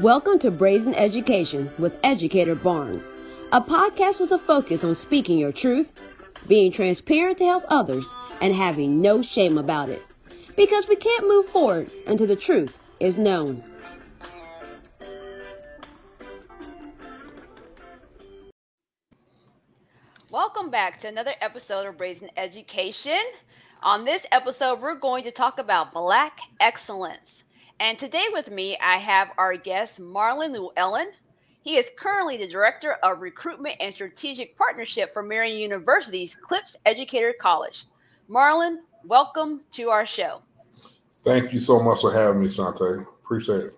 Welcome to Brazen Education with Educator Barnes, a podcast with a focus on speaking your truth, being transparent to help others, and having no shame about it. Because we can't move forward until the truth is known. Welcome back to another episode of Brazen Education. On this episode, we're going to talk about Black excellence. And today with me, I have our guest, Marlon Llewellyn. He is currently the Director of Recruitment and Strategic Partnership for Marian University's Klipsch Educator College. Marlon, welcome to our show. Thank you so much for having me, Shante. Appreciate it.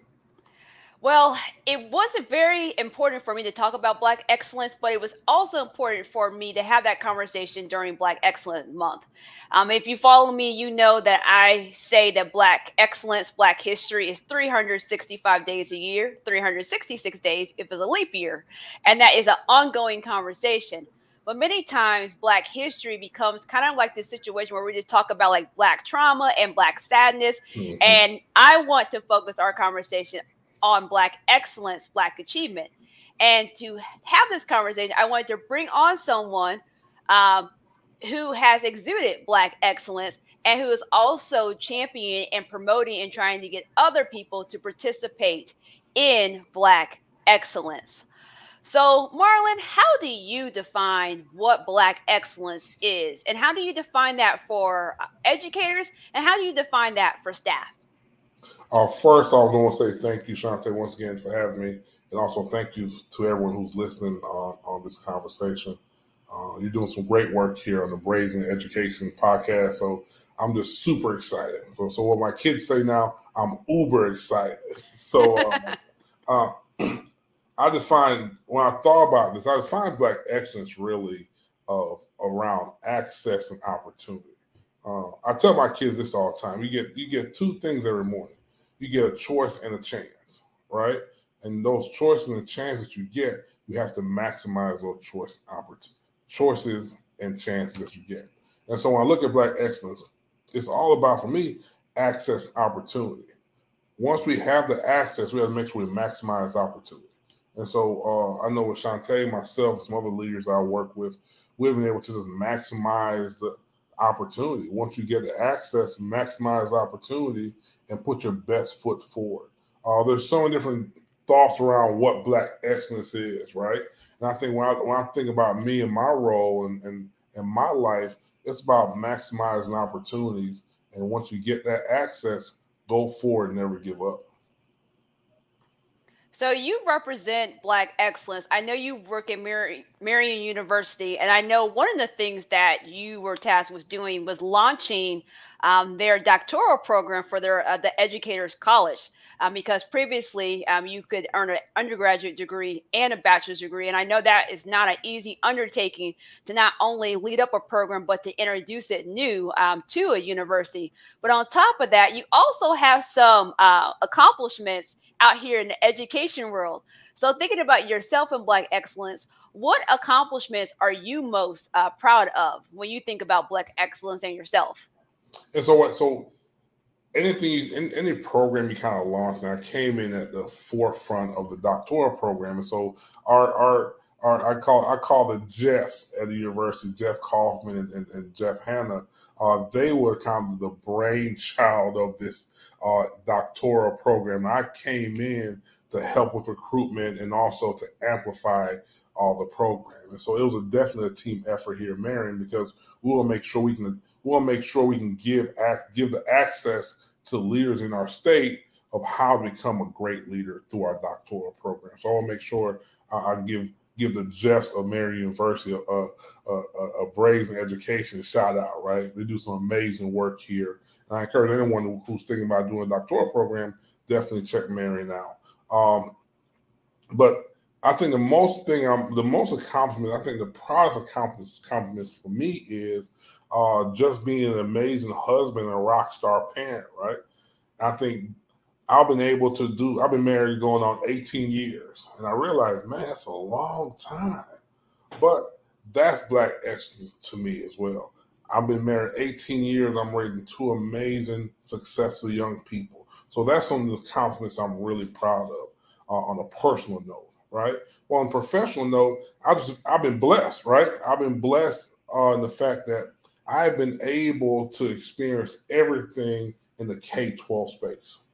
Well, it wasn't very important for me to talk about Black excellence, but it was also important for me to have that conversation during Black Excellence Month. Um, if you follow me, you know that I say that Black excellence, Black history is 365 days a year, 366 days if it's a leap year. And that is an ongoing conversation. But many times, Black history becomes kind of like this situation where we just talk about like Black trauma and Black sadness. Mm-hmm. And I want to focus our conversation on Black excellence, Black achievement. And to have this conversation, I wanted to bring on someone um, who has exuded Black excellence and who is also championing and promoting and trying to get other people to participate in Black excellence. So, Marlon, how do you define what Black excellence is? And how do you define that for educators? And how do you define that for staff? Uh, first, I want to say thank you, Shante, once again for having me, and also thank you to everyone who's listening uh, on this conversation. Uh, you're doing some great work here on the Brazen Education podcast, so I'm just super excited. So, so what my kids say now, I'm uber excited. So, uh, uh, I define when I thought about this, I define Black excellence really of around access and opportunity. Uh, I tell my kids this all the time. You get you get two things every morning. You get a choice and a chance, right? And those choices and the chance that you get, you have to maximize those choice opportunities, choices and chances that you get. And so when I look at Black excellence, it's all about for me access opportunity. Once we have the access, we have to make sure we maximize opportunity. And so uh, I know with Shante, myself, some other leaders I work with, we've been able to just maximize the opportunity. Once you get the access, maximize opportunity and put your best foot forward. Uh, there's so many different thoughts around what black excellence is, right? And I think when I, when I think about me and my role and, and, and my life, it's about maximizing opportunities. And once you get that access, go forward and never give up. So you represent Black excellence. I know you work at Mar- Marian University, and I know one of the things that you were tasked with doing was launching um, their doctoral program for their uh, the Educators College. Um, because previously um, you could earn an undergraduate degree and a bachelor's degree, and I know that is not an easy undertaking to not only lead up a program but to introduce it new um, to a university. But on top of that, you also have some uh, accomplishments out here in the education world. So, thinking about yourself and Black excellence, what accomplishments are you most uh, proud of when you think about Black excellence and yourself? And so, what? So, anything, in, any program you kind of launched, and I came in at the forefront of the doctoral program, and so our our our I call I call the Jeffs at the university, Jeff Kaufman and, and, and Jeff Hanna. Uh, they were kind of the brainchild of this uh, doctoral program. I came in to help with recruitment and also to amplify all the program. And so it was a definitely a team effort here, Marian, because we will make sure we can we will make sure we can give give the access to leaders in our state of how to become a great leader through our doctoral program. So I'll make sure I, I give give the Jeffs of Marian University a, a, a, a brazen education shout out. Right, they do some amazing work here I encourage anyone who's thinking about doing a doctoral program, definitely check Marian out. Um, but I think the most thing I'm the most accomplishment, I think the proudest accomplishment for me is uh, just being an amazing husband and a rock star parent, right? I think I've been able to do, I've been married going on 18 years. And I realized, man, that's a long time. But that's black excellence to me as well. I've been married 18 years. I'm raising two amazing, successful young people. So that's some of the accomplishments I'm really proud of uh, on a personal note, right? Well, on a professional note, I just I've been blessed, right? I've been blessed uh, in the fact that I've been able to experience everything in the K 12 space.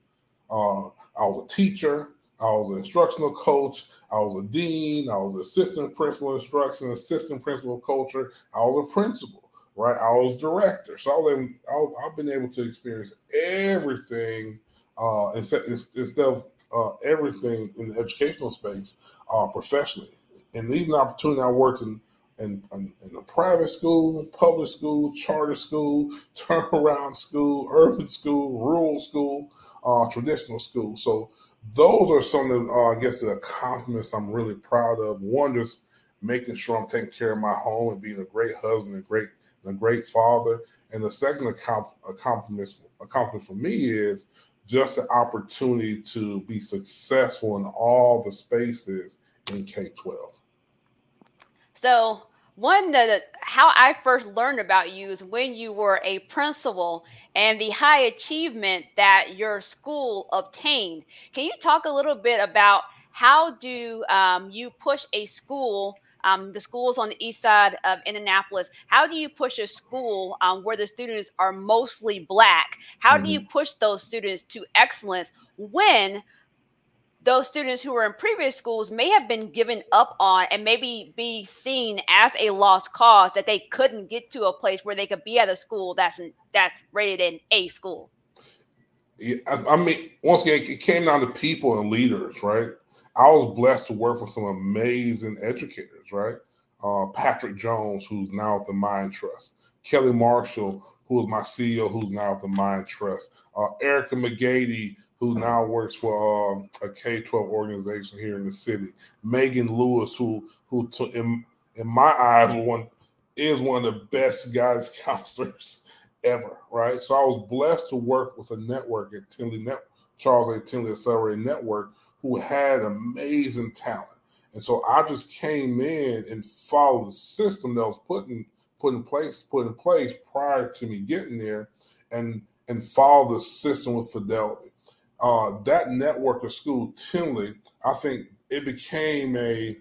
Uh, I was a teacher, I was an instructional coach, I was a dean, I was assistant principal instruction, assistant principal culture, I was a principal, right? I was director. So I have been able to experience everything uh, instead, instead of uh, everything in the educational space uh, professionally. And even the opportunity I worked in in, in, in, a private school, public school, charter school, turnaround school, urban school, rural school, uh, traditional school. So those are some of the, uh, I guess, the accomplishments I'm really proud of. One, just making sure I'm taking care of my home and being a great husband and great, a great father. And the second accomplishment, accomplishment for me is just the opportunity to be successful in all the spaces in K 12. So one that how I first learned about you is when you were a principal and the high achievement that your school obtained. Can you talk a little bit about how do um, you push a school? Um, the schools on the east side of Indianapolis. How do you push a school um, where the students are mostly black? How mm-hmm. do you mm-hmm. push those students to excellence when those students who were in previous schools may have been given up on and maybe be seen as a lost cause that they couldn't get to a place where they could be at a school that's that's rated an a school. Yeah, I, I mean, once again, it came down to people and leaders, right? I was blessed to work with some amazing educators, right? Uh, Patrick Jones, who's now at the Mind Trust, Kelly Marshall, who is my CEO, who's now at the Mind Trust, uh, Erica McGady, who now works for um, a K twelve organization here in the city. Megan Lewis, who who in in my eyes one is one of the best guidance counselors ever. Right, so I was blessed to work with a network at Tindley Net Charles A. Tindley Accelerated Network who had amazing talent. And so I just came in and followed the system that was put in put in place put in place prior to me getting there, and and follow the system with fidelity uh, that network of school, Tindley, I think it became a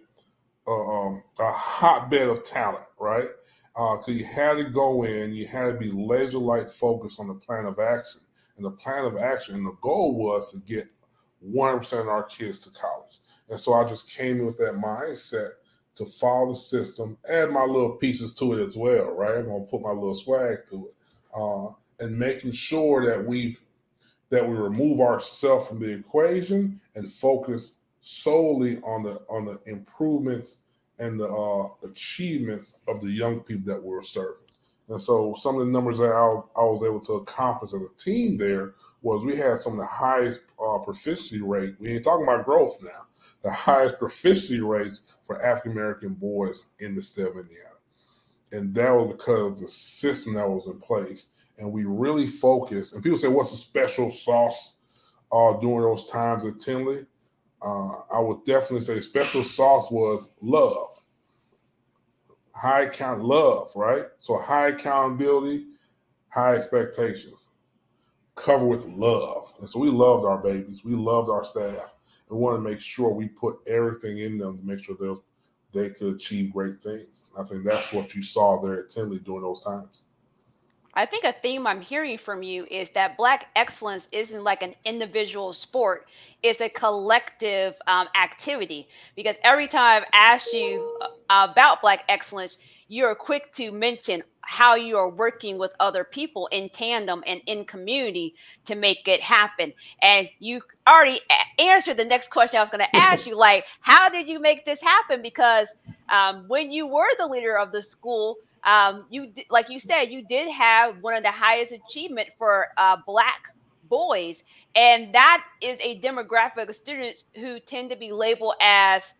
um, a hotbed of talent, right? Because uh, you had to go in, you had to be laser light focused on the plan of action, and the plan of action, and the goal was to get 100% of our kids to college. And so I just came in with that mindset to follow the system, add my little pieces to it as well, right? I'm gonna put my little swag to it, uh, and making sure that we that we remove ourselves from the equation and focus solely on the on the improvements and the uh, achievements of the young people that we're serving. And so some of the numbers that I, I, was able to accomplish as a team there was we had some of the highest uh, proficiency rate. We ain't talking about growth now. The highest proficiency rates for African American boys in the state of Indiana. And that was because of the system that was in place and we really focus. And people say, "What's the special sauce uh, during those times at Tindley?" Uh, I would definitely say special sauce was love, high account love, right? So high accountability, high expectations, cover with love. And so we loved our babies, we loved our staff, and want to make sure we put everything in them to make sure they they could achieve great things. I think that's what you saw there at Tindley during those times. I think a theme I'm hearing from you is that Black excellence isn't like an individual sport, it's a collective um, activity. Because every time I've asked you uh, about Black excellence, you're quick to mention how you are working with other people in tandem and in community to make it happen. And you already answered the next question I was going to ask you like, how did you make this happen? Because um, when you were the leader of the school, um, you like you said, you did have one of the highest achievement for uh, black boys, and that is a demographic of students who tend to be labeled as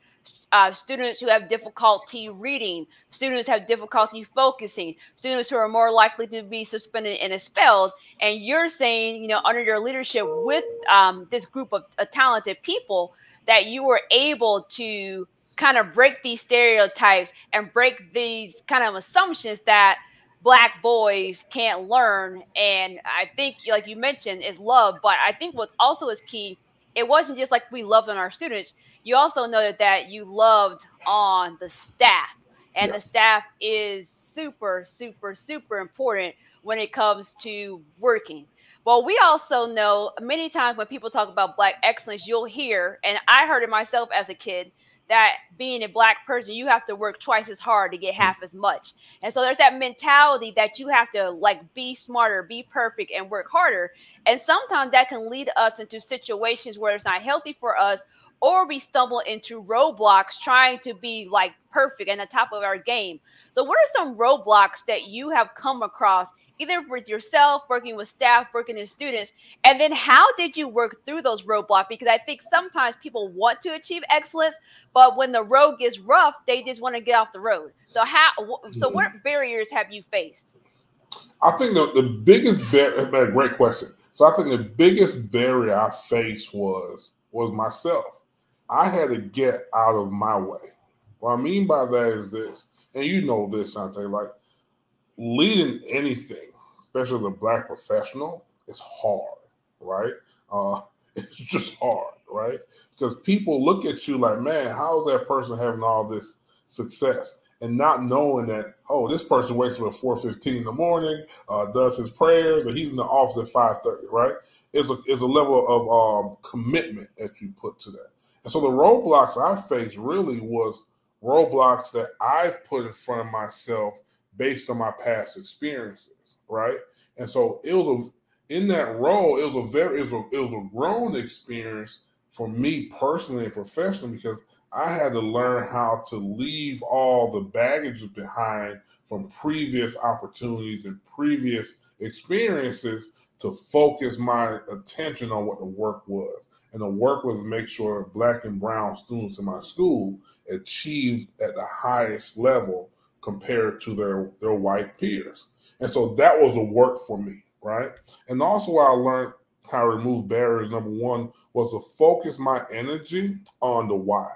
uh, students who have difficulty reading, students have difficulty focusing, students who are more likely to be suspended and expelled. And you're saying, you know, under your leadership with um, this group of, of talented people, that you were able to kind of break these stereotypes and break these kind of assumptions that black boys can't learn. And I think, like you mentioned, is love. But I think what also is key, it wasn't just like we loved on our students. You also noted that you loved on the staff. And yes. the staff is super, super, super important when it comes to working. Well, we also know many times when people talk about black excellence, you'll hear, and I heard it myself as a kid, that being a black person, you have to work twice as hard to get half as much. And so there's that mentality that you have to like be smarter, be perfect, and work harder. And sometimes that can lead us into situations where it's not healthy for us, or we stumble into roadblocks trying to be like perfect and the top of our game. So, what are some roadblocks that you have come across either with yourself, working with staff, working with students? And then how did you work through those roadblocks? Because I think sometimes people want to achieve excellence, but when the road gets rough, they just want to get off the road. So how so what mm-hmm. barriers have you faced? I think the, the biggest barrier, great question. So I think the biggest barrier I faced was was myself. I had to get out of my way. What I mean by that is this, and you know this, Shante, like leading anything, especially the black professional, is hard, right? Uh, it's just hard, right? Because people look at you like, man, how is that person having all this success? And not knowing that, oh, this person wakes up at 4.15 in the morning, uh, does his prayers, and he's in the office at 5.30, right? It's a, it's a level of um, commitment that you put to that. And so the roadblocks I faced really was roadblocks that I put in front of myself – based on my past experiences, right? And so it was a, in that role, it was a very it was a, it was a grown experience for me personally and professionally because I had to learn how to leave all the baggage behind from previous opportunities and previous experiences to focus my attention on what the work was. And the work was to make sure black and brown students in my school achieved at the highest level compared to their their white peers. And so that was a work for me, right? And also I learned how to remove barriers. Number one was to focus my energy on the why.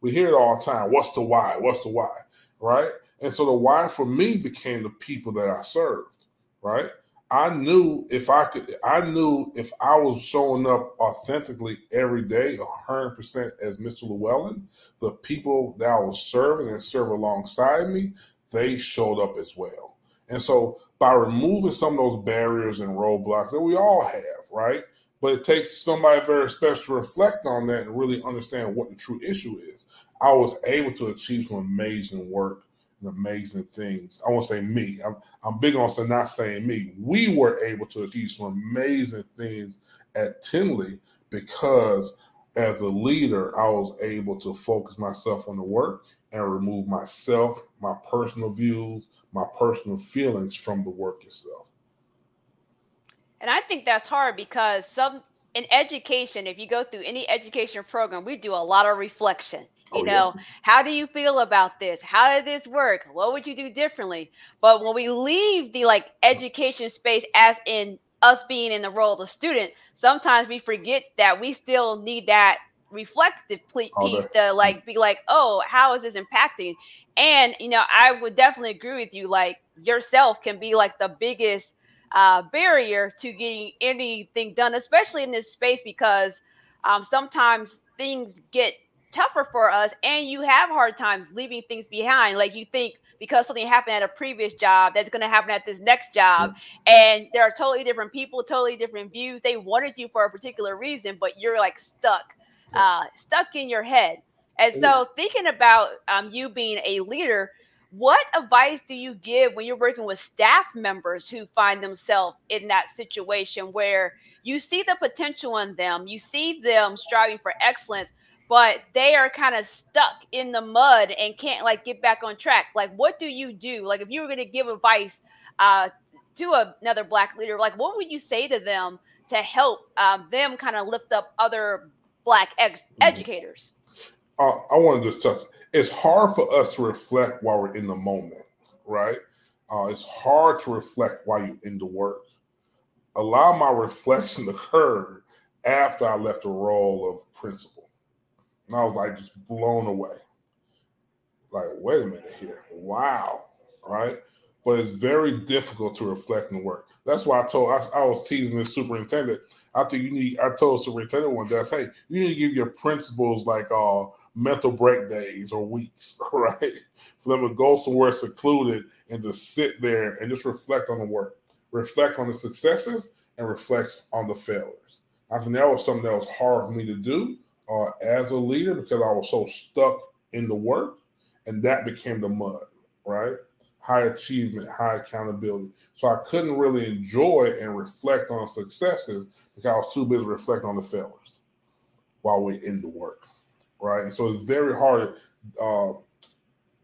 We hear it all the time. What's the why? What's the why? Right? And so the why for me became the people that I served, right? I knew if I could, I knew if I was showing up authentically every day, 100% as Mr. Llewellyn, the people that I was serving and serve alongside me, they showed up as well. And so by removing some of those barriers and roadblocks that we all have, right? But it takes somebody very special to reflect on that and really understand what the true issue is. I was able to achieve some amazing work and amazing things. I won't say me. I'm, I'm big on not saying me. We were able to achieve some amazing things at Tindley because as a leader, I was able to focus myself on the work and remove myself, my personal views, my personal feelings from the work itself. And I think that's hard because some in education, if you go through any education program, we do a lot of reflection. You oh, know, yeah. how do you feel about this? How did this work? What would you do differently? But when we leave the like education space, as in us being in the role of the student, sometimes we forget that we still need that reflective piece to like be like, oh, how is this impacting? And you know, I would definitely agree with you. Like yourself can be like the biggest uh, barrier to getting anything done, especially in this space because um, sometimes things get tougher for us, and you have hard times leaving things behind. Like you think because something happened at a previous job that's going to happen at this next job and there are totally different people totally different views they wanted you for a particular reason but you're like stuck uh, stuck in your head. And so, thinking about um, you being a leader, what advice do you give when you're working with staff members who find themselves in that situation where you see the potential in them, you see them striving for excellence, but they are kind of stuck in the mud and can't like get back on track? Like, what do you do? Like, if you were going to give advice uh, to another black leader, like, what would you say to them to help um, them kind of lift up other black ed- mm-hmm. educators. Uh, I want to just touch. It's hard for us to reflect while we're in the moment, right? Uh, it's hard to reflect while you're in the work. Allow my reflection to occur after I left the role of principal, and I was like just blown away. Like, wait a minute here, wow, right? but it's very difficult to reflect and work. That's why I told I, I was teasing the superintendent. I think you need. I told the superintendent one day, I say you need to give your principals like uh mental break days or weeks, right? For them to go somewhere secluded and to sit there and just reflect on the work, reflect on the successes, and reflect on the failures. I think that was something that was hard for me to do uh, as a leader because I was so stuck in the work, and that became the mud, right? High achievement, high accountability. So I couldn't really enjoy and reflect on successes because I was too busy reflecting on the failures while we're in the work, right? And so it's very hard to uh,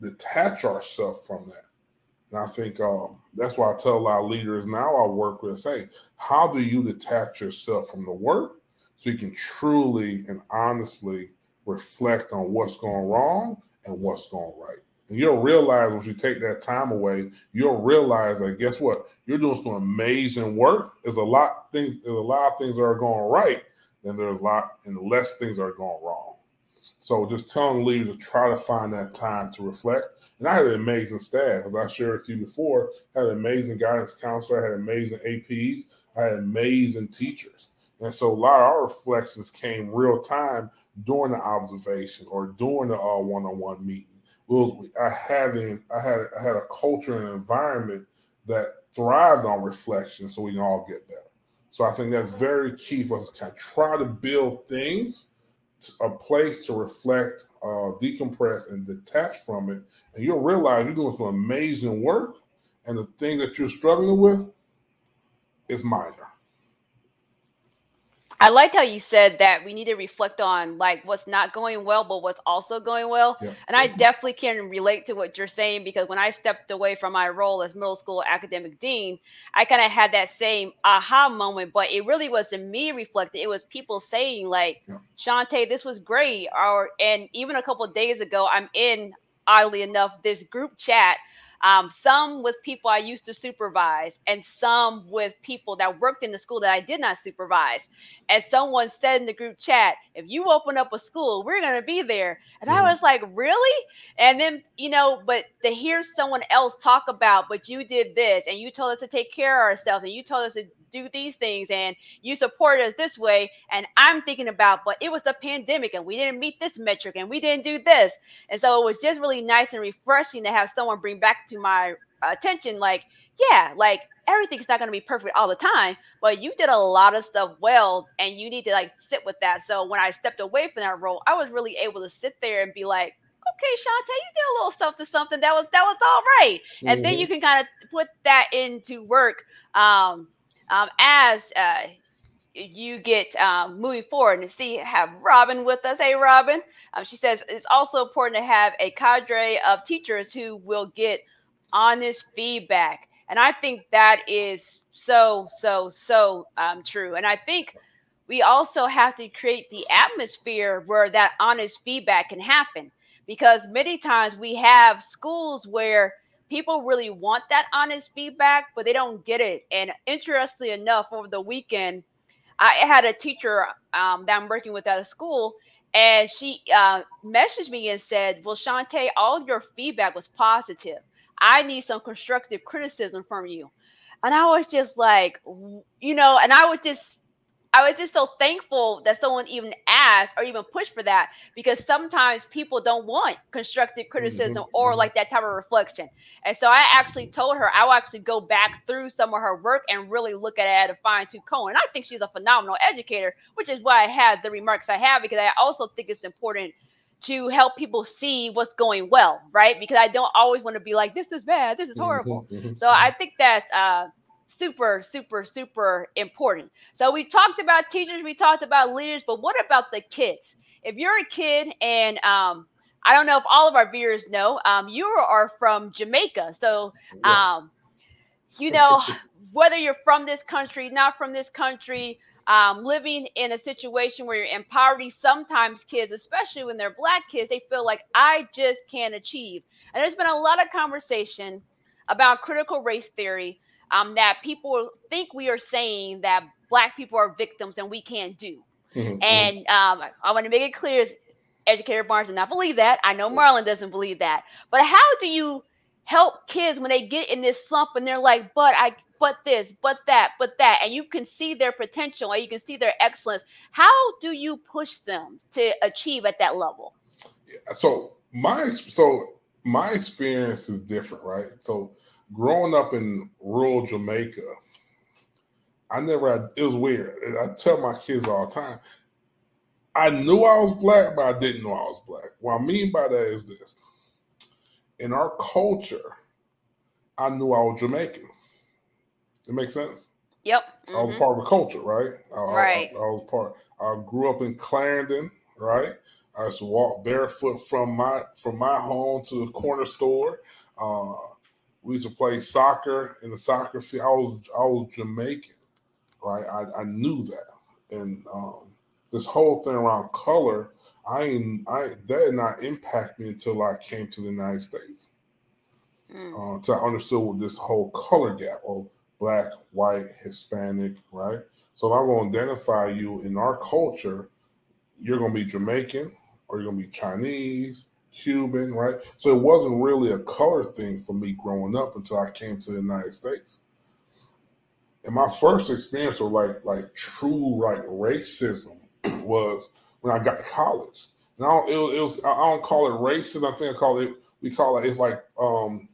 detach ourselves from that. And I think um, that's why I tell a lot of leaders now I work with, say, how do you detach yourself from the work so you can truly and honestly reflect on what's going wrong and what's going right. And you'll realize once you take that time away, you'll realize that guess what? You're doing some amazing work. There's a lot things, there's a lot of things that are going right, then there's a lot and less things are going wrong. So just telling leaders to try to find that time to reflect. And I had an amazing staff, as I shared with you before. I had an amazing guidance counselor, I had amazing APs, I had amazing teachers. And so a lot of our reflections came real time during the observation or during the uh, one-on-one meeting. Was, I had an, I had I had a culture and an environment that thrived on reflection, so we can all get better. So I think that's very key for us to kind of try to build things, to, a place to reflect, uh, decompress, and detach from it, and you'll realize you're doing some amazing work, and the thing that you're struggling with is minor. I liked how you said that we need to reflect on like what's not going well, but what's also going well. Yeah. And I definitely can relate to what you're saying because when I stepped away from my role as middle school academic dean, I kind of had that same aha moment, but it really wasn't me reflecting. It was people saying like, yeah. Shante, this was great. Or and even a couple days ago, I'm in oddly enough this group chat um, some with people I used to supervise, and some with people that worked in the school that I did not supervise. And someone said in the group chat, if you open up a school, we're going to be there. And mm-hmm. I was like, really? And then, you know, but to hear someone else talk about, but you did this, and you told us to take care of ourselves, and you told us to do these things and you support us this way and i'm thinking about but it was a pandemic and we didn't meet this metric and we didn't do this and so it was just really nice and refreshing to have someone bring back to my attention like yeah like everything's not going to be perfect all the time but you did a lot of stuff well and you need to like sit with that so when i stepped away from that role i was really able to sit there and be like okay, Shante, you did a little something, something that was that was all right. And mm-hmm. then you can kind of put that into work. Um, um, as uh, you get um, moving forward and see have Robin with us. Hey, Robin. Um, she says it's also important to have a cadre of teachers who will get honest feedback, and I think that is so so so um, true. And I think we also have to create the atmosphere where that honest feedback can happen because many times we have schools where people really want that honest feedback, but they don't get it. And interestingly enough, over the weekend, I had a teacher um, that I'm working with at a school, and she uh, messaged me and said, "Well, Shante, all your feedback was positive. I need some constructive criticism from you." And I was just like, you know, and I would just I was just so thankful that someone even asked or even pushed for that because sometimes people don't want constructive criticism mm-hmm. or mm-hmm. like that type of reflection. And so I actually told her I will actually go back through some of her work and really look at it at a fine tooth comb. And I think she's a phenomenal educator, which is why I have the remarks I have because I also think it's important to help people see what's going well, right? Because I don't always want to be like, this is bad, this is horrible. Mm-hmm. so I think that's uh, super, super, super important. So we talked about teachers, we talked about leaders, but what about the kids? If you're a kid and um, I don't know if all of our viewers know, um, you are from Jamaica. So, um, you know, whether you're from this country, not from this country, um, living in a situation where you're in poverty, sometimes kids, especially when they're black kids, they feel like I just can't achieve. And there's been a lot of conversation about critical race theory um, that people think we are saying that black people are victims and we can't do. Mm-hmm. And um, I want to make it clear, educator Barnes does not believe that. I know Marlon doesn't believe that. But how do you help kids when they get in this slump and they're like, but I but this, but that, but that, and you can see their potential and you can see their excellence. How do you push them to achieve at that level? So my so my experience is different, right? So growing up in rural Jamaica, I never had, it was weird. I tell my kids all the time, I knew I was black, but I didn't know I was black. What I mean by that is this. In our culture, I knew I was Jamaican. It makes sense. Yep. Mm-hmm. I was part of a culture, right? I, right. I, I, was part. I grew up in Clarendon, right? I used to walk barefoot from my from my home to the corner store. Uh, we used to play soccer in the soccer field. I was I was Jamaican, right? I, I knew that, and um, this whole thing around color, I I that did not impact me until I came to the United States. Mm. Uh, until I understood what this whole color gap or black, white, Hispanic, right? So if I'm going to identify you in our culture, you're going to be Jamaican or you're going to be Chinese, Cuban, right? So it wasn't really a color thing for me growing up until I came to the United States. And my first experience of like like true like racism was when I got to college. And I don't, it, it was I don't call it racism. I think I call it we call it it's like um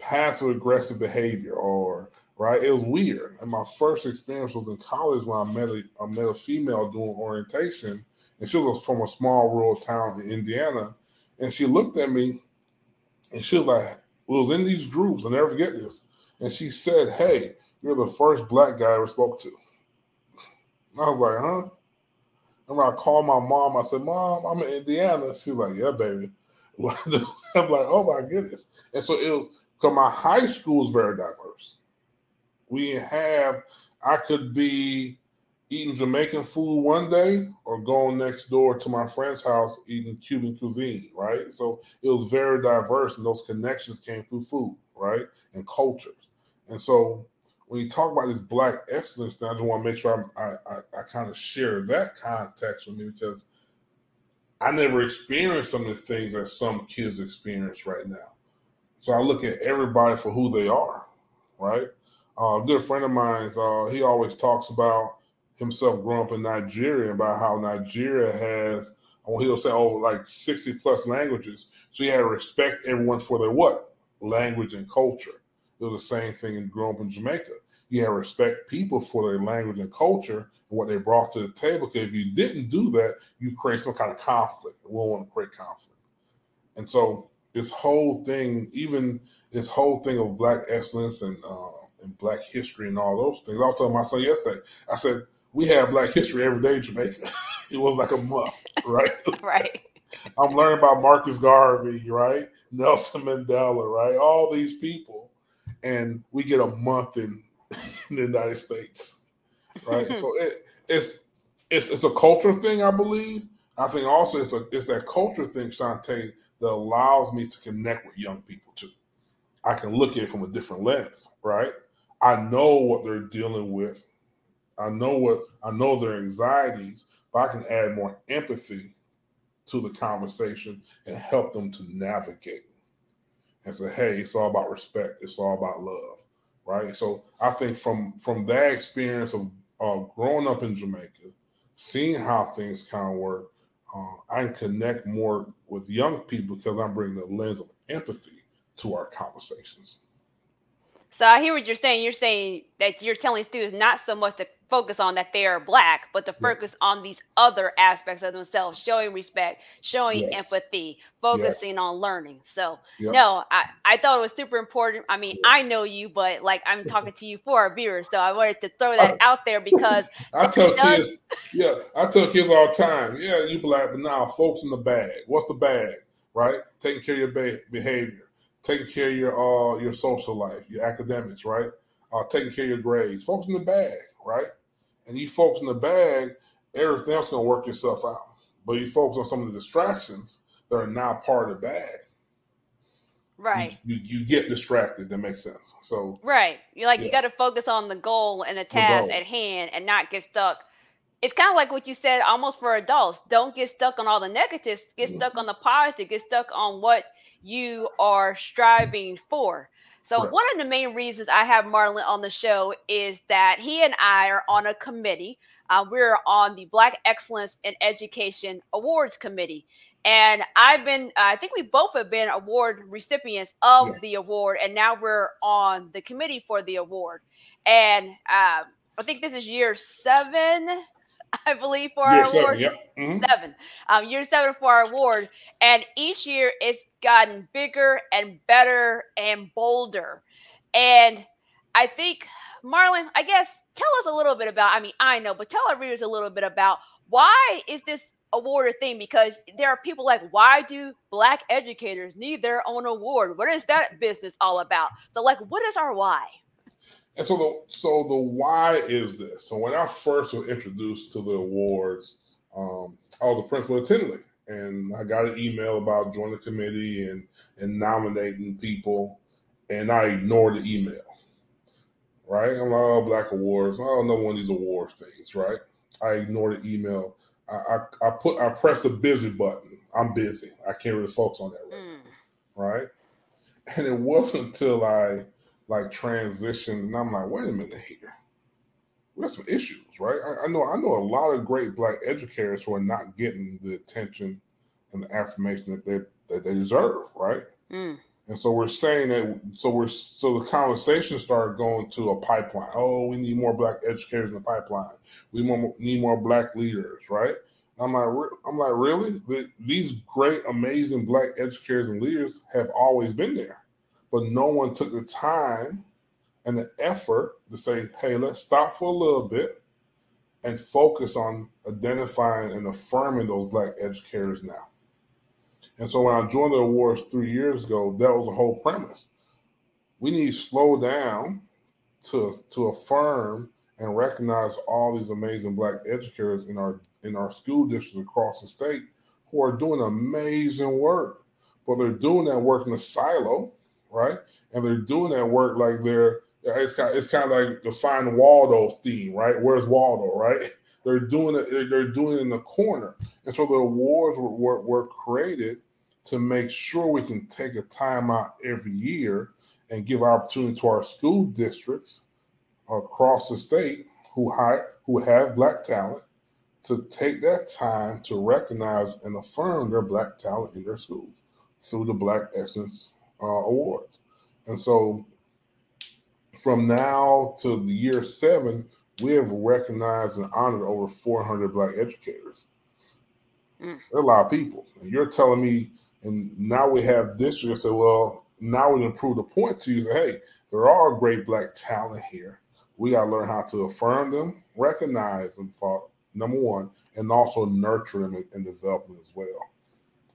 passive aggressive behavior or right? It was weird. And my first experience was in college when I met a I met a female doing orientation, and she was from a small rural town in Indiana, and she looked at me, and she was like, "We was in these groups. I'll never forget this." And she said, "Hey, you're the first black guy I ever spoke to." And I was like, "Huh?" And I called my mom, I said, "Mom, I'm in Indiana." She was like, "Yeah, baby." I'm like, "Oh my goodness!" And so it was. because my high school was very diverse we have I could be eating Jamaican food one day or going next door to my friend's house eating Cuban cuisine, right? So it was very diverse and those connections came through food, right? And cultures. And so when you talk about this black excellence, I just want to make sure I, I, I kind of share that context with me because I never experienced some of the things that some kids experience right now. So I look at everybody for who they are, right? Uh, a good friend of mine, uh, he always talks about himself growing up in Nigeria, about how Nigeria has, well, he'll say, oh, like 60 plus languages. So you had to respect everyone for their what? Language and culture. It was the same thing in growing up in Jamaica. You had to respect people for their language and culture and what they brought to the table. Because if you didn't do that, you create some kind of conflict. We don't want to create conflict. And so this whole thing, even this whole thing of black excellence and uh, and Black history and all those things. I was telling my son yesterday. I said we have Black history every day in Jamaica. it was like a month, right? right. I'm learning about Marcus Garvey, right? Nelson Mandela, right? All these people, and we get a month in, in the United States, right? so it, it's it's it's a culture thing, I believe. I think also it's a it's that culture thing, Shante, that allows me to connect with young people too. I can look at it from a different lens, right? I know what they're dealing with. I know what I know their anxieties, but I can add more empathy to the conversation and help them to navigate and say, hey, it's all about respect. It's all about love. Right. So I think from from that experience of uh, growing up in Jamaica, seeing how things kind of work, uh, I can connect more with young people because I'm bringing the lens of empathy to our conversations. So I hear what you're saying. You're saying that you're telling students not so much to focus on that they are black, but to focus yeah. on these other aspects of themselves, showing respect, showing yes. empathy, focusing yes. on learning. So yep. no, I, I thought it was super important. I mean, I know you, but like I'm talking to you for our viewers. So I wanted to throw that I, out there because I tell kids, yeah, I tell kids all the time, yeah, you black, but now folks in the bag. What's the bag? Right? Taking care of your ba- behavior taking care of your uh your social life, your academics, right? Uh, taking care of your grades. Focus in the bag, right? And you focus in the bag, everything else gonna work yourself out. But you focus on some of the distractions that are not part of the bag. Right. You, you, you get distracted. That makes sense. So right, you like yes. you got to focus on the goal and the task the at hand, and not get stuck. It's kind of like what you said, almost for adults. Don't get stuck on all the negatives. Get stuck on the positive. Get stuck on what you are striving for. So, Correct. one of the main reasons I have Marlon on the show is that he and I are on a committee. Uh, we're on the Black Excellence in Education Awards Committee. And I've been, uh, I think we both have been award recipients of yes. the award, and now we're on the committee for the award. And uh, I think this is year seven, I believe, for year our seven, award. Yep. Mm-hmm. Seven. Um, year seven for our award. And each year it's gotten bigger and better and bolder. And I think, Marlon, I guess tell us a little bit about, I mean, I know, but tell our readers a little bit about why is this award a thing? Because there are people like why do black educators need their own award? What is that business all about? So like what is our why? And so the so the why is this. So when i first was introduced to the awards um, i was a principal at Tindley and i got an email about joining the committee and and nominating people and i ignored the email right i'm like oh black Awards. I don't know one of these awards things right i ignored the email I, I, I put I press the busy button. I'm busy. I can't really focus on that right mm. right? And it wasn't until I like transitioned and I'm like, wait a minute here. We got some issues, right? I, I know I know a lot of great black educators who are not getting the attention and the affirmation that they that they deserve, right? Mm. And so we're saying that so we're so the conversation started going to a pipeline. Oh, we need more black educators in the pipeline. We need more black leaders, right? I'm like, I'm like, really? These great, amazing black educators and leaders have always been there, but no one took the time and the effort to say, hey, let's stop for a little bit and focus on identifying and affirming those black educators now. And so when I joined the awards three years ago, that was the whole premise. We need to slow down to to affirm and recognize all these amazing black educators in our in our school districts across the state who are doing amazing work. But they're doing that work in a silo, right? And they're doing that work like they're it's kind it's kind of like the find Waldo theme, right? Where's Waldo, right? They're doing it. They're doing it in the corner, and so the awards were, were, were created to make sure we can take a time out every year and give opportunity to our school districts across the state who hire who have black talent to take that time to recognize and affirm their black talent in their schools through the Black Excellence uh, Awards. And so from now to the year seven, we have recognized and honored over 400 black educators. Mm. There are a lot of people. And you're telling me and now we have this districts say, well, now we can prove the point to you. Say, hey, there are great black talent here. We got to learn how to affirm them, recognize them for number one, and also nurture them and, develop them as well.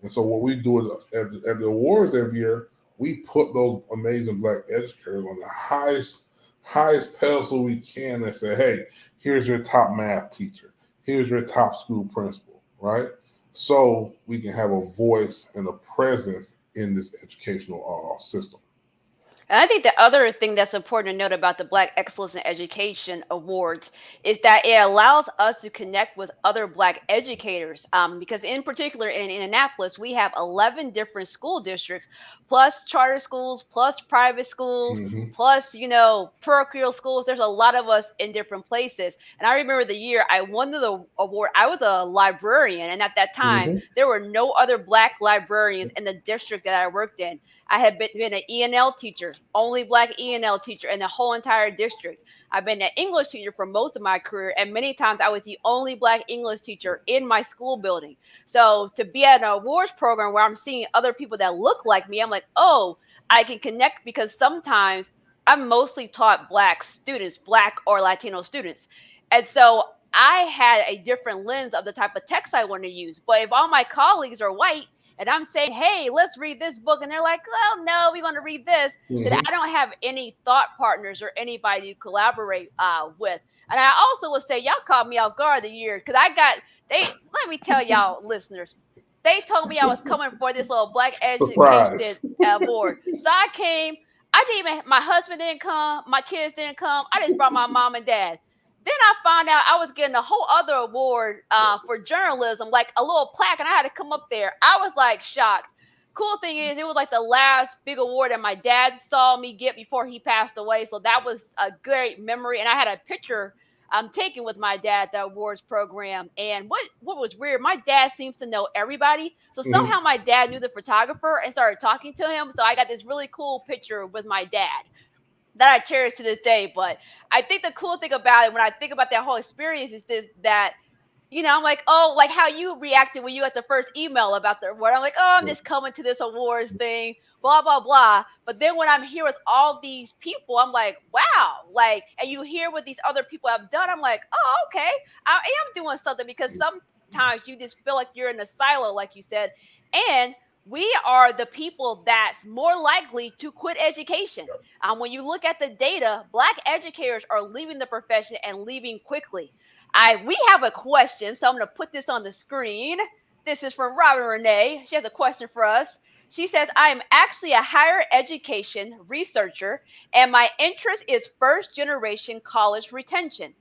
And so what we do at, at the awards every year, we put those amazing black educators on the highest highest pedestal we can and say, hey, here's your top math teacher. Here's your top school principal, right? so we can have a voice and a presence in this educational uh, system. And I think the other thing that's important to note about the Black Excellence in Education Awards is that it allows us to connect with other Black educators. Um, because, in particular, in Indianapolis, we have 11 different school districts, plus charter schools, plus private schools, mm-hmm. plus, you know, parochial schools. There's a lot of us in different places. And I remember the year I won the award, I was a librarian. And at that time, mm-hmm. there were no other Black librarians in the district that I worked in. I had been, been an ENL teacher, only black ENL teacher in the whole entire district. I've been an English teacher for most of my career, and many times I was the only black English teacher in my school building. So to be at an awards program where I'm seeing other people that look like me, I'm like, oh, I can connect because sometimes I'm mostly taught black students, black or Latino students. And so I had a different lens of the type of text I want to use. But if all my colleagues are white, and I'm saying, hey, let's read this book. And they're like, well, no, we want to read this. Mm-hmm. I don't have any thought partners or anybody to collaborate uh, with. And I also would say, y'all caught me off guard the year because I got, they, let me tell y'all, listeners, they told me I was coming for this little black education award. So I came. I didn't even, my husband didn't come. My kids didn't come. I just brought my mom and dad. Then I found out I was getting a whole other award uh, for journalism, like a little plaque, and I had to come up there. I was like shocked. cool thing is, it was like the last big award that my dad saw me get before he passed away. So that was a great memory. And I had a picture I'm um, taken with my dad the awards program. And what what was weird, my dad seems to know everybody. So mm-hmm. somehow mm-hmm. my dad knew the photographer and started talking to him. So I got this really cool picture with my dad that I cherish to this day. But I think the cool thing about it, when I think about that whole experience, is this that you know, I'm like, oh, like how you reacted when you got the first email about the award. I'm like, oh, I'm just coming to this awards thing, blah, blah, blah. But then when I'm here with all these people, I'm like, wow, like, and you hear what these other people have done, I'm like, oh, okay, I am doing something because sometimes you just feel like you're in a silo, like you said. And we are the people that's more likely to quit education. Um, when you look at the data, Black educators are leaving the profession and leaving quickly. I we have a question, so I'm going to put this on the screen. This is from Robin Renee. She has a question for us. She says, I am actually a higher education researcher, and my interest is first generation college retention.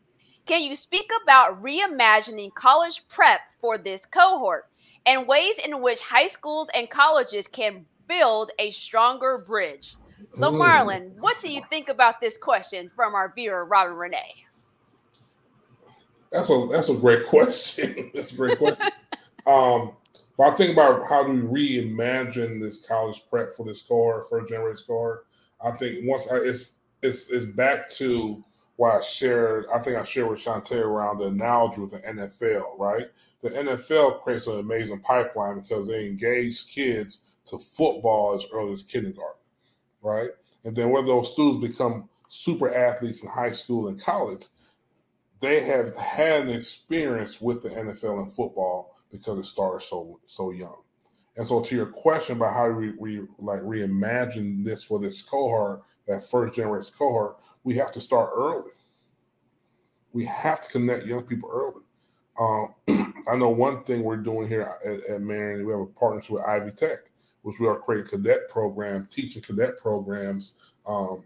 Can you speak about reimagining college prep for this cohort and ways in which high schools and colleges can build a stronger bridge? So, Marlon, what do you think about this question from our viewer, Robin Renee? That's a that's a great question. that's a great question. um, but I think about how do we reimagine this college prep for this car, first generation car. I think once I, it's it's it's back to what I shared. I think I shared with Shante around the analogy with the NFL. Right, the NFL creates an amazing pipeline because they engage kids to football as early as kindergarten. Right, and then when those students become super athletes in high school and college, they have had an experience with the NFL and football because it started so so young. And so, to your question about how we, we like reimagine this for this cohort, that first generation cohort, we have to start early. We have to connect young people early. Um, I know one thing we're doing here at, at Marian, we have a partnership with Ivy Tech, which we are creating cadet program, teaching cadet programs um,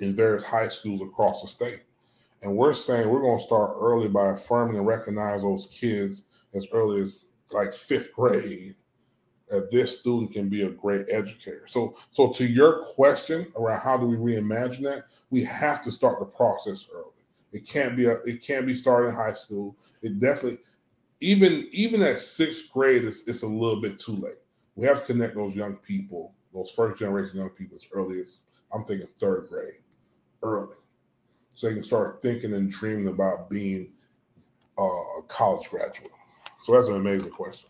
in various high schools across the state. And we're saying we're going to start early by affirming and recognize those kids as early as like fifth grade that this student can be a great educator. So, so to your question around how do we reimagine that, we have to start the process early. It can't be a, it can't be started in high school. It definitely, even even at sixth grade, it's, it's a little bit too late. We have to connect those young people, those first generation young people, as early as I'm thinking third grade, early so they can start thinking and dreaming about being uh, a college graduate? So that's an amazing question.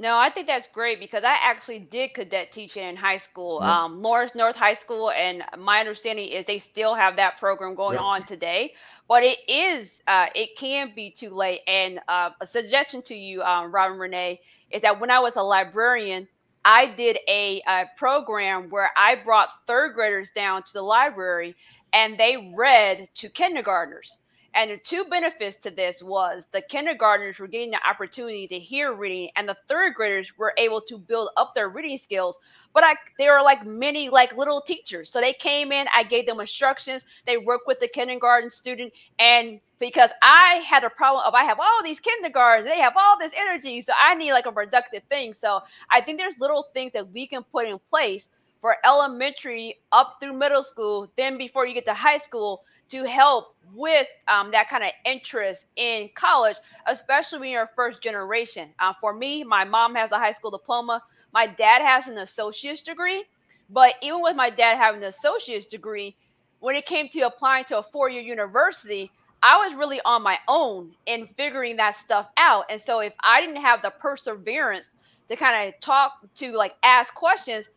No, I think that's great because I actually did cadet teaching in high school, yep. um, Lawrence North High School, and my understanding is they still have that program going yep. on today. But it is, uh, it can be too late. And uh, a suggestion to you, um, Robin Renee, is that when I was a librarian, I did a, a program where I brought third graders down to the library and they read to kindergartners. And the two benefits to this was the kindergartners were getting the opportunity to hear reading, and the third graders were able to build up their reading skills. But I, they were like many, like little teachers. So they came in, I gave them instructions. They worked with the kindergarten student, and because I had a problem of I have all these kindergartens, they have all this energy, so I need like a productive thing. So I think there's little things that we can put in place for elementary up through middle school, then before you get to high school to help with um, that kind of interest in college, especially when you're first generation. Uh, for me, my mom has a high school diploma. My dad has an associate's degree. But even with my dad having an associate's degree, when it came to applying to a four year university, I was really on my own in figuring that stuff out. And so if I didn't have the perseverance to kind of talk to like ask questions,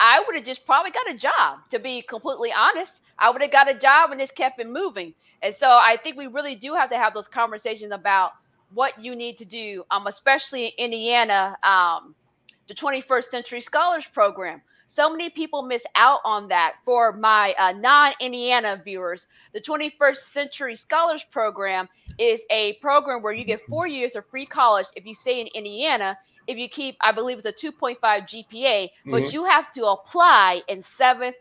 I would have just probably got a job, to be completely honest. I would have got a job and just kept it moving. And so I think we really do have to have those conversations about what you need to do, um, especially in Indiana, um, the 21st Century Scholars Program. So many people miss out on that. For my uh, non Indiana viewers, the 21st Century Scholars Program is a program where you get four years of free college if you stay in Indiana if you keep, I believe it's a 2.5 GPA, mm-hmm. but you have to apply in seventh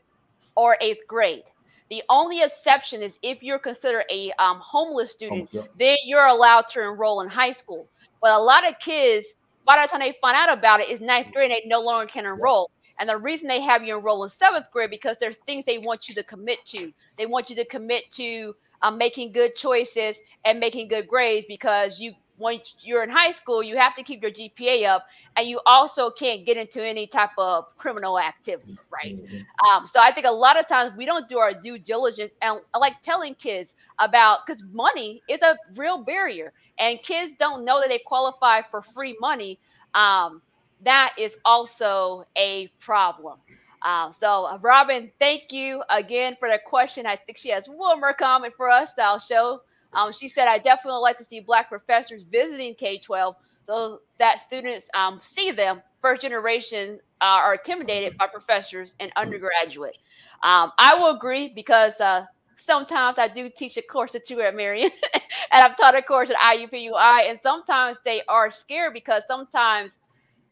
or eighth grade. The only exception is if you're considered a um, homeless student, oh, yeah. then you're allowed to enroll in high school. But a lot of kids, by the time they find out about it's ninth grade, and they no longer can enroll. And the reason they have you enroll in seventh grade because there's things they want you to commit to. They want you to commit to um, making good choices and making good grades because you once you're in high school, you have to keep your GPA up, and you also can't get into any type of criminal activity, right? Mm-hmm. Um, so I think a lot of times we don't do our due diligence, and I like telling kids about because money is a real barrier, and kids don't know that they qualify for free money. Um, that is also a problem. Um, so, uh, Robin, thank you again for the question. I think she has one more comment for us that I'll show. Um, she said, I definitely like to see Black professors visiting K 12 so that students um, see them. First generation uh, are intimidated by professors and undergraduate. Um, I will agree because uh, sometimes I do teach a course or two at Marian, and I've taught a course at IUPUI, and sometimes they are scared because sometimes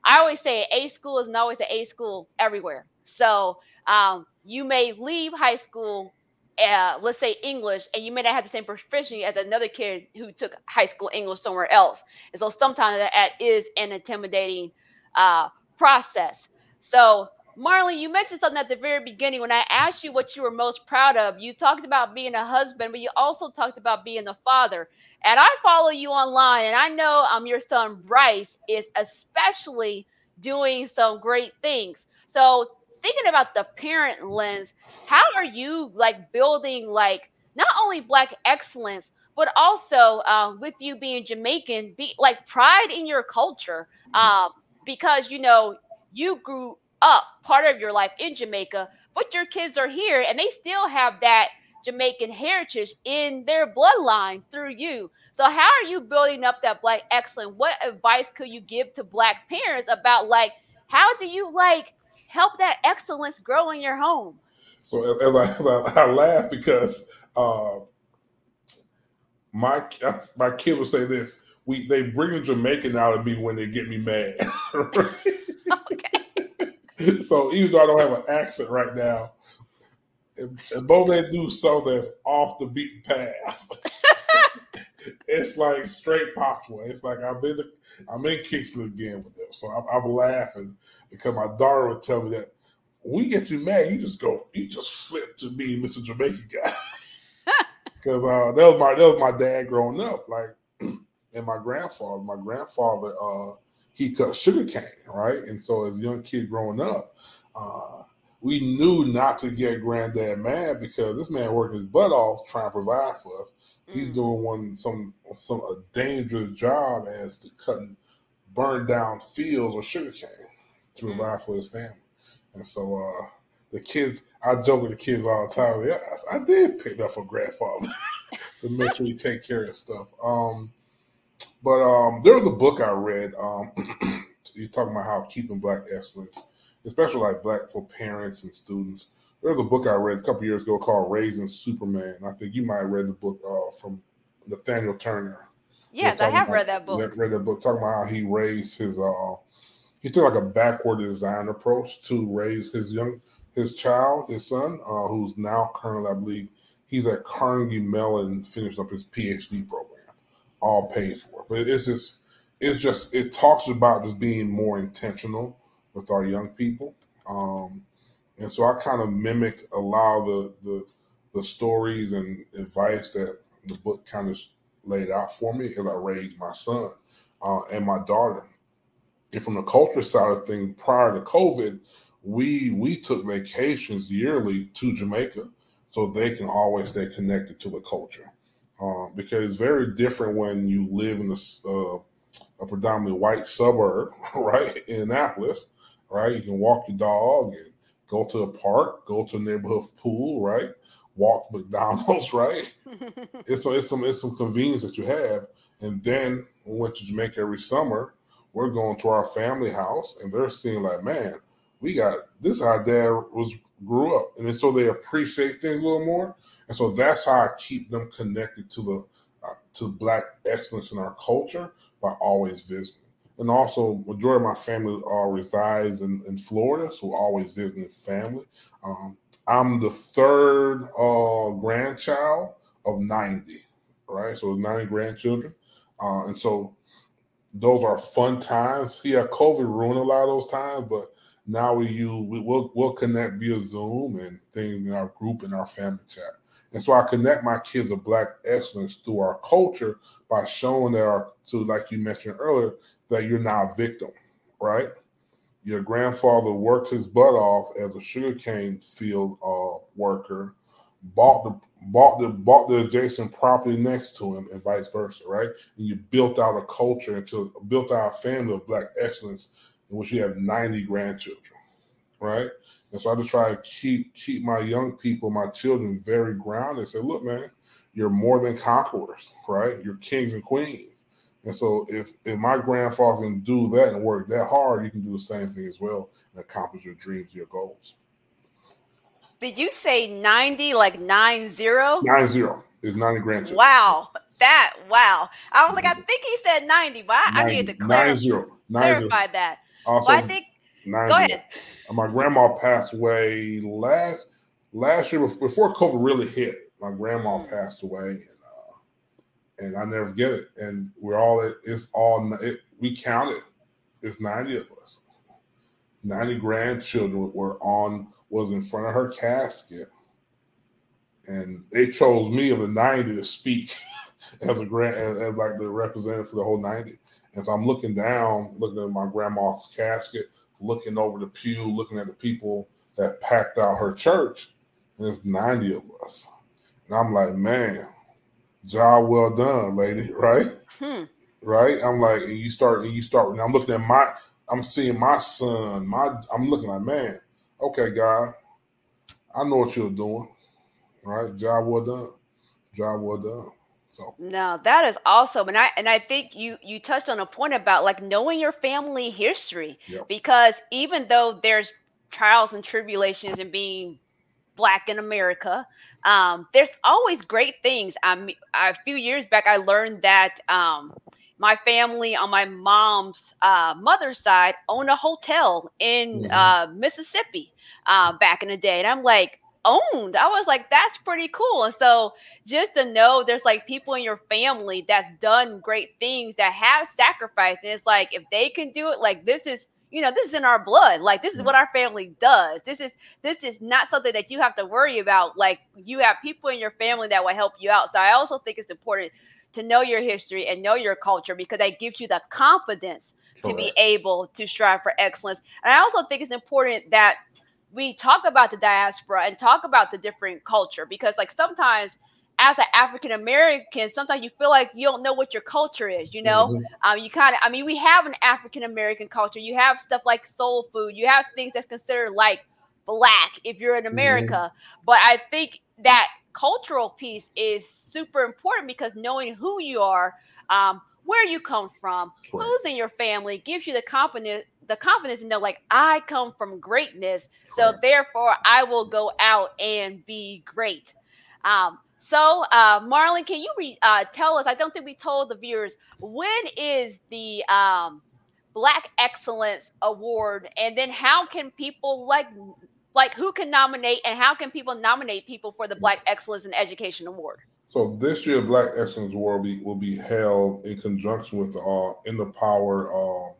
I always say A school isn't always an A school everywhere. So um, you may leave high school uh, let's say English, and you may not have the same proficiency as another kid who took high school English somewhere else. And so sometimes that is an intimidating uh, process. So, Marley, you mentioned something at the very beginning when I asked you what you were most proud of. You talked about being a husband, but you also talked about being a father. And I follow you online, and I know um, your son Bryce is especially doing some great things. So thinking about the parent lens, how are you like building like not only black excellence, but also um, with you being Jamaican, be like pride in your culture, um, because you know you grew up part of your life in Jamaica, but your kids are here and they still have that Jamaican heritage in their bloodline through you. So how are you building up that black excellence? What advice could you give to black parents about like how do you like help that excellence grow in your home. So as I, as I, laugh because uh, my my kid will say this: we they bring a Jamaican out of me when they get me mad. okay. so even though I don't have an accent right now, and, and both they do something that's off the beaten path. it's like straight patois. It's like I'm in the, I'm in Kingston again with them. So I'm, I'm laughing because my daughter would tell me that when we get you mad, you just go, you just flip to me, Mr. Jamaican guy. Because uh, that was my that was my dad growing up, like, and my grandfather. My grandfather, uh, he cut sugar cane, right? And so as a young kid growing up, uh, we knew not to get granddad mad because this man working his butt off trying to provide for us. He's mm. doing one some some a dangerous job as to cutting burned down fields or sugar cane to mm-hmm. provide for his family. And so uh, the kids, I joke with the kids all the time. Yeah, I, I did pick up a grandfather to make sure he take care of stuff. Um, but um, there was a book I read. Um, you talking about how keeping black excellence, especially like black for parents and students. There was a book I read a couple years ago called Raising Superman. I think you might have read the book uh, from Nathaniel Turner. Yes, I have about, read that book. Read that book talking about how he raised his uh, he took like a backward design approach to raise his young his child, his son, uh, who's now currently, I believe, he's at Carnegie Mellon, finished up his PhD program, all paid for. But it's just, it's just, it talks about just being more intentional with our young people, um, and so I kind of mimic a lot of the the, the stories and advice that the book kind of laid out for me as I raised my son uh, and my daughter from the culture side of things, prior to COVID, we we took vacations yearly to Jamaica so they can always stay connected to the culture. Um, because it's very different when you live in a, uh, a predominantly white suburb, right, in Annapolis, right? You can walk your dog and go to a park, go to a neighborhood pool, right? Walk McDonald's, right? it's, it's some it's some convenience that you have. And then we went to Jamaica every summer we're going to our family house and they're seeing like, man, we got this how dad was grew up. And so they appreciate things a little more. And so that's how I keep them connected to the uh, to black excellence in our culture by always visiting. And also, majority of my family all resides in, in Florida, so always visiting family. Um, I'm the third uh, grandchild of 90, right? So nine grandchildren. Uh, and so those are fun times. Yeah, COVID ruined a lot of those times, but now we use we will we'll connect via Zoom and things in our group and our family chat. And so I connect my kids of black excellence through our culture by showing that our to like you mentioned earlier, that you're not a victim, right? Your grandfather worked his butt off as a sugarcane field uh, worker, bought the bought the bought the adjacent property next to him, and vice versa, right? And you built out a culture until built out a family of black excellence in which you have 90 grandchildren, right? And so I just try to keep keep my young people, my children, very grounded. Say, look, man, you're more than conquerors, right? You're kings and queens. And so if if my grandfather can do that and work that hard, you can do the same thing as well and accomplish your dreams, your goals. Did you say 90 like nine zero? Nine zero is 90 grandchildren. Wow. That wow. I was like, I think he said 90, but I, 90, I need to clarify, nine zero. Nine clarify zero. that. Also, well, I think go ahead. My grandma passed away last last year before COVID really hit. My grandma mm. passed away, and uh, and I never get it. And we're all it's all it, we counted. It's ninety of us. Ninety grandchildren were on was in front of her casket, and they chose me of the ninety to speak as a grand as, as like the representative for the whole ninety. And so I'm looking down, looking at my grandma's casket, looking over the pew, looking at the people that packed out her church, and there's 90 of us. And I'm like, man, job well done, lady, right? Hmm. Right? I'm like, and you start, and you start, and I'm looking at my, I'm seeing my son, my, I'm looking like, man, okay, God, I know what you're doing, right? Job well done. Job well done. So no, that is awesome, and I and I think you you touched on a point about like knowing your family history yep. because even though there's trials and tribulations and being black in America, um, there's always great things. I a few years back, I learned that um, my family on my mom's uh, mother's side owned a hotel in mm-hmm. uh, Mississippi uh, back in the day, and I'm like, owned. I was like, that's pretty cool. And so just to know there's like people in your family that's done great things that have sacrificed. And it's like, if they can do it, like this is, you know, this is in our blood. Like this is what our family does. This is this is not something that you have to worry about. Like you have people in your family that will help you out. So I also think it's important to know your history and know your culture because that gives you the confidence to be able to strive for excellence. And I also think it's important that we talk about the diaspora and talk about the different culture because like sometimes as an African American, sometimes you feel like you don't know what your culture is. You know, mm-hmm. um, you kind of. I mean, we have an African American culture. You have stuff like soul food. You have things that's considered like black if you're in. America. Mm-hmm. But I think that cultural piece is super important because knowing who you are, um, where you come from, right. who's in your family, gives you the confidence the confidence to know like I come from greatness, so therefore I will go out and be great. Um, so, uh, Marlon, can you re- uh, tell us? I don't think we told the viewers when is the um, Black Excellence Award, and then how can people like like who can nominate, and how can people nominate people for the Black Excellence in Education Award? So this year, Black Excellence Award will be, will be held in conjunction with the uh, InnoPower uh,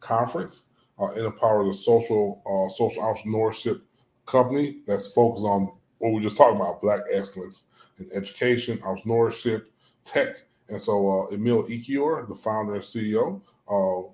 conference. Uh, InnoPower is a social uh, social entrepreneurship company that's focused on what we just talked about: Black excellence in education, entrepreneurship, tech. And so, uh, Emil Ekiyor, the founder and CEO, uh,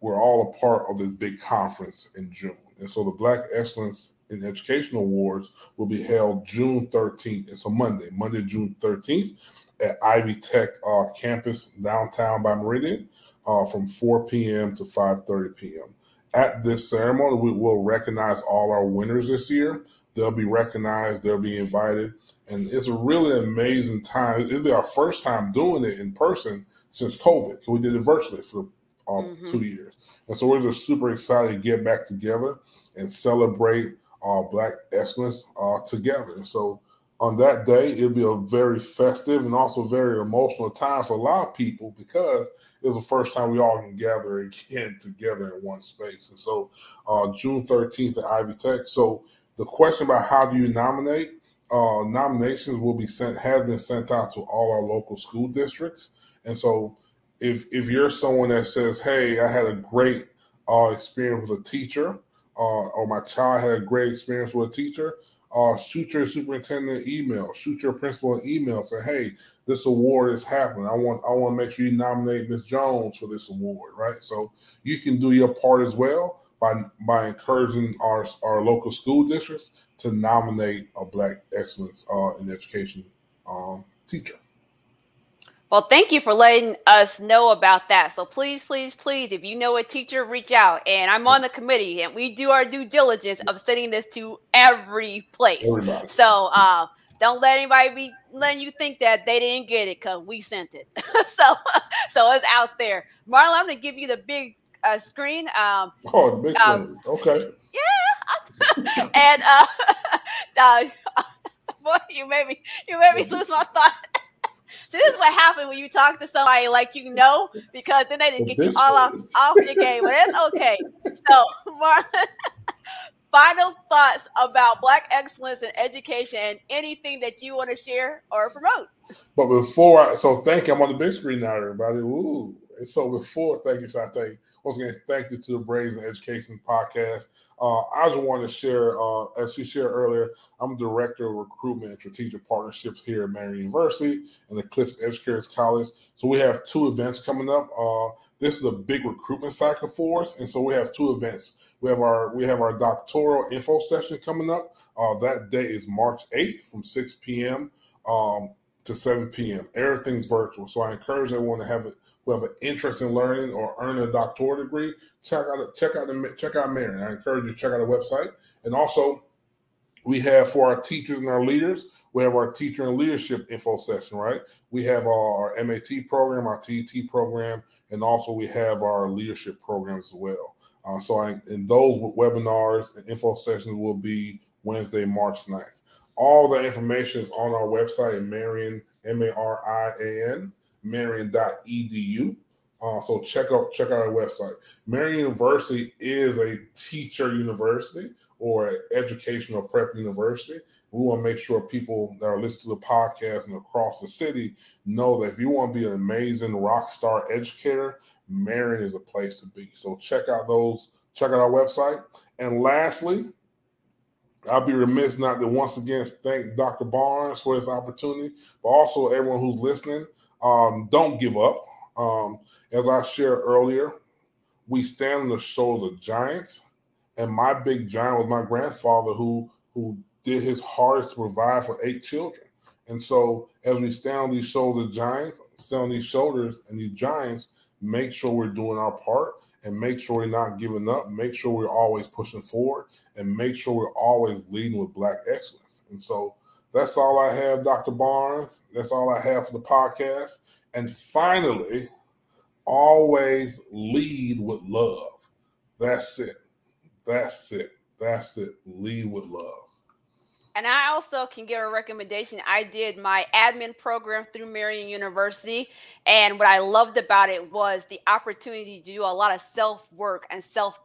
we're all a part of this big conference in June. And so, the Black Excellence in Education Awards will be held June 13th. It's a Monday, Monday, June 13th at Ivy Tech uh, campus downtown by Meridian uh, from 4 p.m. to 5.30 p.m. At this ceremony, we will recognize all our winners this year. They'll be recognized, they'll be invited, and it's a really amazing time. It'll be our first time doing it in person since COVID. We did it virtually for um, mm-hmm. two years, and so we're just super excited to get back together and celebrate our Black excellence uh, together. And so on that day, it'll be a very festive and also very emotional time for a lot of people because it's the first time we all can gather again together in one space. And so uh, June 13th at Ivy Tech. So the question about how do you nominate? Uh, nominations will be sent has been sent out to all our local school districts, and so if if you're someone that says, "Hey, I had a great uh, experience with a teacher," uh, or my child had a great experience with a teacher, uh, shoot your superintendent email, shoot your principal an email, say, "Hey, this award is happening. I want I want to make sure you nominate Miss Jones for this award, right?" So you can do your part as well by by encouraging our our local school districts to nominate a Black Excellence uh, in Education um, teacher. Well, thank you for letting us know about that. So please, please, please, if you know a teacher, reach out. And I'm on the committee, and we do our due diligence of sending this to every place. Everybody. So uh, don't let anybody be letting you think that they didn't get it because we sent it. so, so it's out there. Marla, I'm gonna give you the big uh, screen. Um, oh, the big um, screen. Okay. Yeah. and uh, uh, boy, you made me you made me lose my thought. So this is what happened when you talk to somebody like you know, because then they didn't get you all off, off your game. But it's okay. So Marlon, final thoughts about Black excellence in education and anything that you want to share or promote. But before I, so thank you. I'm on the big screen now, everybody. Ooh. And so before, thank you, Shante. Once again, thank you to the Brazen Education Podcast. Uh, I just want to share, uh, as you shared earlier, I'm director of recruitment and strategic partnerships here at Marian University and Klipsch Educators College. So we have two events coming up. Uh, this is a big recruitment cycle for us, and so we have two events. We have our we have our doctoral info session coming up. Uh, that day is March 8th from 6 p.m. Um, to 7 p.m. Everything's virtual, so I encourage everyone to have it who have an interest in learning or earning a doctoral degree, check out check out the check out Marian. I encourage you to check out the website. And also, we have for our teachers and our leaders, we have our teacher and leadership info session, right? We have our, MAT program, our TET program, and also we have our leadership program as well. Uh, so I, in those webinars and info sessions will be Wednesday, March 9th. All the information is on our website at Marian, M-A-R-I-A-N, marian.edu. Uh, so check out check out our website. Marian University is a teacher university or an educational prep university. We want to make sure people that are listening to the podcast and across the city know that if you want to be an amazing rock star educator, Marian is a place to be. So check out those, check out our website. And lastly, I'll be remiss not to once again thank Dr. Barnes for this opportunity, but also everyone who's listening. Um, don't give up. Um, as I shared earlier, we stand on the shoulders of giants, and my big giant was my grandfather who who did his hardest to provide for eight children. And so, as we stand on these shoulders, of giants, stand on these shoulders and these giants, make sure we're doing our part and make sure we're not giving up. Make sure we're always pushing forward and make sure we're always leading with Black excellence. And so, that's all I have, Dr. Barnes. That's all I have for the podcast. And finally, always lead with love. That's it. That's it. That's it. Lead with love. And I also can give a recommendation. I did my admin program through Marian University. And what I loved about it was the opportunity to do a lot of self work and self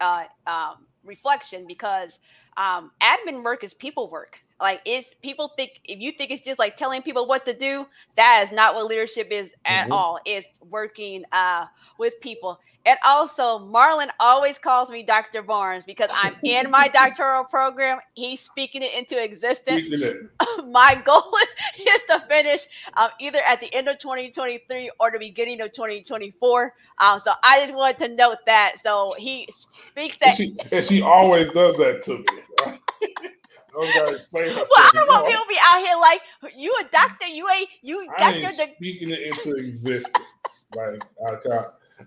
uh, um, reflection because um, admin work is people work. Like it's people think if you think it's just like telling people what to do, that is not what leadership is at mm-hmm. all. It's working uh, with people. And also, Marlon always calls me Dr. Barnes because I'm in my doctoral program. He's speaking it into existence. My goal is to finish um, either at the end of 2023 or the beginning of 2024. Um, so I just wanted to note that. So he speaks that. And she, and she always does that to me. I gotta explain. Well, I don't want people be out here like you a doctor. You ain't you. I ain't speaking it into existence. like I got,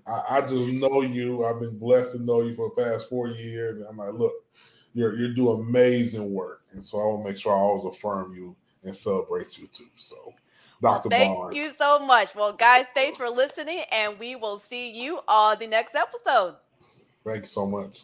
I, I, just know you. I've been blessed to know you for the past four years. And I'm like, look, you're you're doing amazing work, and so I want to make sure I always affirm you and celebrate you too. So. Dr. Barnes. Thank Barnes. you so much. Well, guys, thanks for listening, and we will see you on the next episode. Thank you so much.